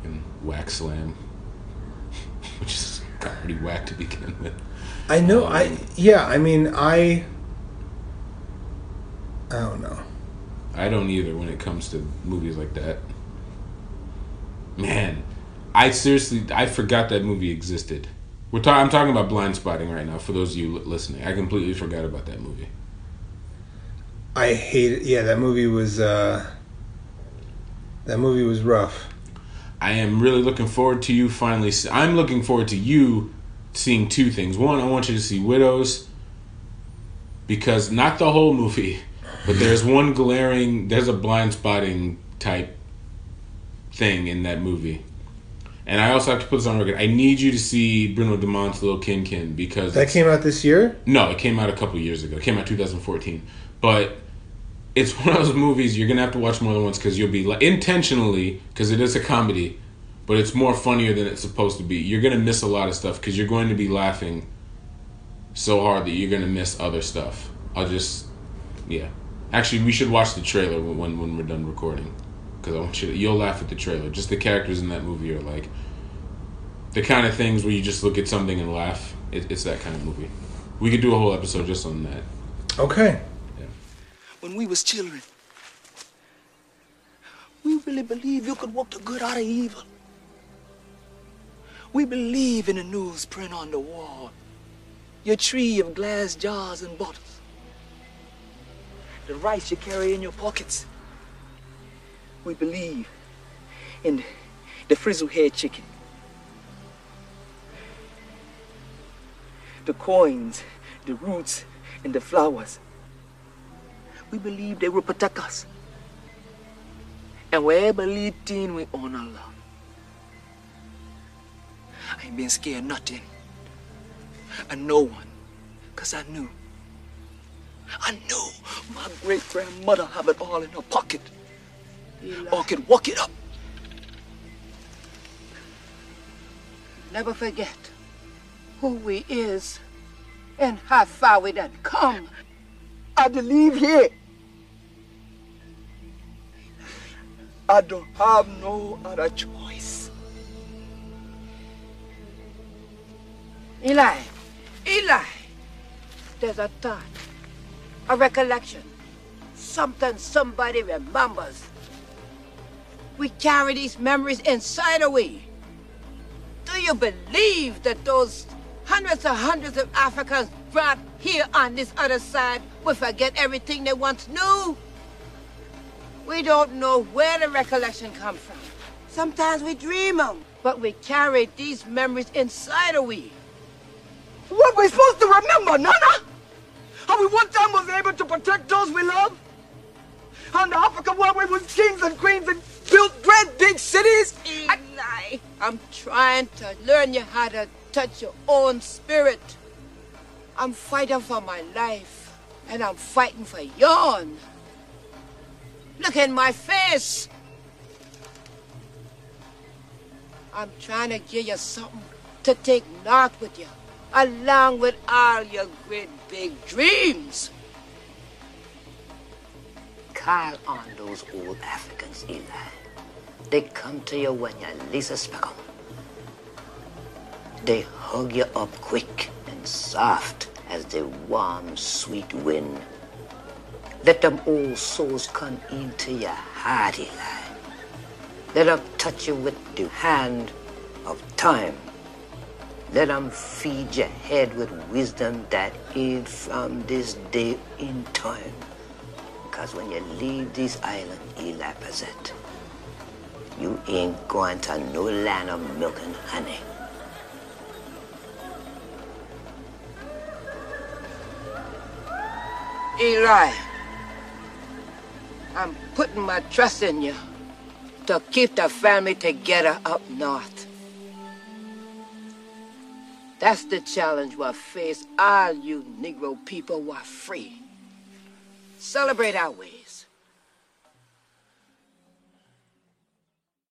And whack slam, (laughs) which is got pretty whack to begin with. I know. Um, I yeah. I mean, I. I don't know. I don't either when it comes to movies like that. Man, I seriously I forgot that movie existed. We're talking. I'm talking about blind spotting right now. For those of you listening, I completely forgot about that movie. I hate it. Yeah, that movie was. uh That movie was rough. I am really looking forward to you finally. se- I'm looking forward to you seeing two things. One, I want you to see Widows because not the whole movie, but there's (laughs) one glaring, there's a blind spotting type thing in that movie. And I also have to put this on record. I need you to see Bruno Dumont's Little Quinquin because That came out this year? no, it came out a couple years ago. It came out 2014, but it's one of those movies you're gonna have to watch more than once because you'll be like intentionally because it is a comedy, but it's more funnier than it's supposed to be. You're gonna miss a lot of stuff because you're going to be laughing so hard that you're gonna miss other stuff. I'll just, yeah. Actually, we should watch the trailer when when we're done recording because I want you to. You'll laugh at the trailer. Just the characters in that movie are like the kind of things where you just look at something and laugh. It, it's that kind of movie. We could do a whole episode just on that. Okay. When we was children. We really believe you could work the good out of evil. We believe in the newsprint on the wall. Your tree of glass jars and bottles. The rice you carry in your pockets. We believe in the frizzle head chicken. The coins, the roots, and the flowers. We believe they will protect us. And wherever lead teen, we honor love. I ain't been scared nothing. And no one. Cause I knew. I knew my great grandmother have it all in her pocket. Or could walk it up. Never forget who we is and how far we done come. I to leave here. I don't have no other choice. Eli, Eli, there's a thought, a recollection, something somebody remembers. We carry these memories inside of we. Do you believe that those hundreds and hundreds of Africans brought here on this other side will forget everything they once knew? We don't know where the recollection comes from. Sometimes we dream them, but we carry these memories inside of we. What we supposed to remember, Nana? How we one time was able to protect those we love? And Africa where we was kings and queens and built great big cities? Eli, I'm trying to learn you how to touch your own spirit. I'm fighting for my life, and I'm fighting for yours. Look in my face. I'm trying to give you something to take north with you, along with all your great big dreams. Call on those old Africans, Eli. They come to you when you least expect 'em. They hug you up quick and soft as the warm, sweet wind. Let them old souls come into your heart, Eli. Let them touch you with the hand of time. Let them feed your head with wisdom that is from this day in time. Because when you leave this island, Eli Peazant, you ain't going to no land of milk and honey. Eli, I'm putting my trust in you to keep the family together up north. That's the challenge we'll face all you Negro people are free. Celebrate our ways.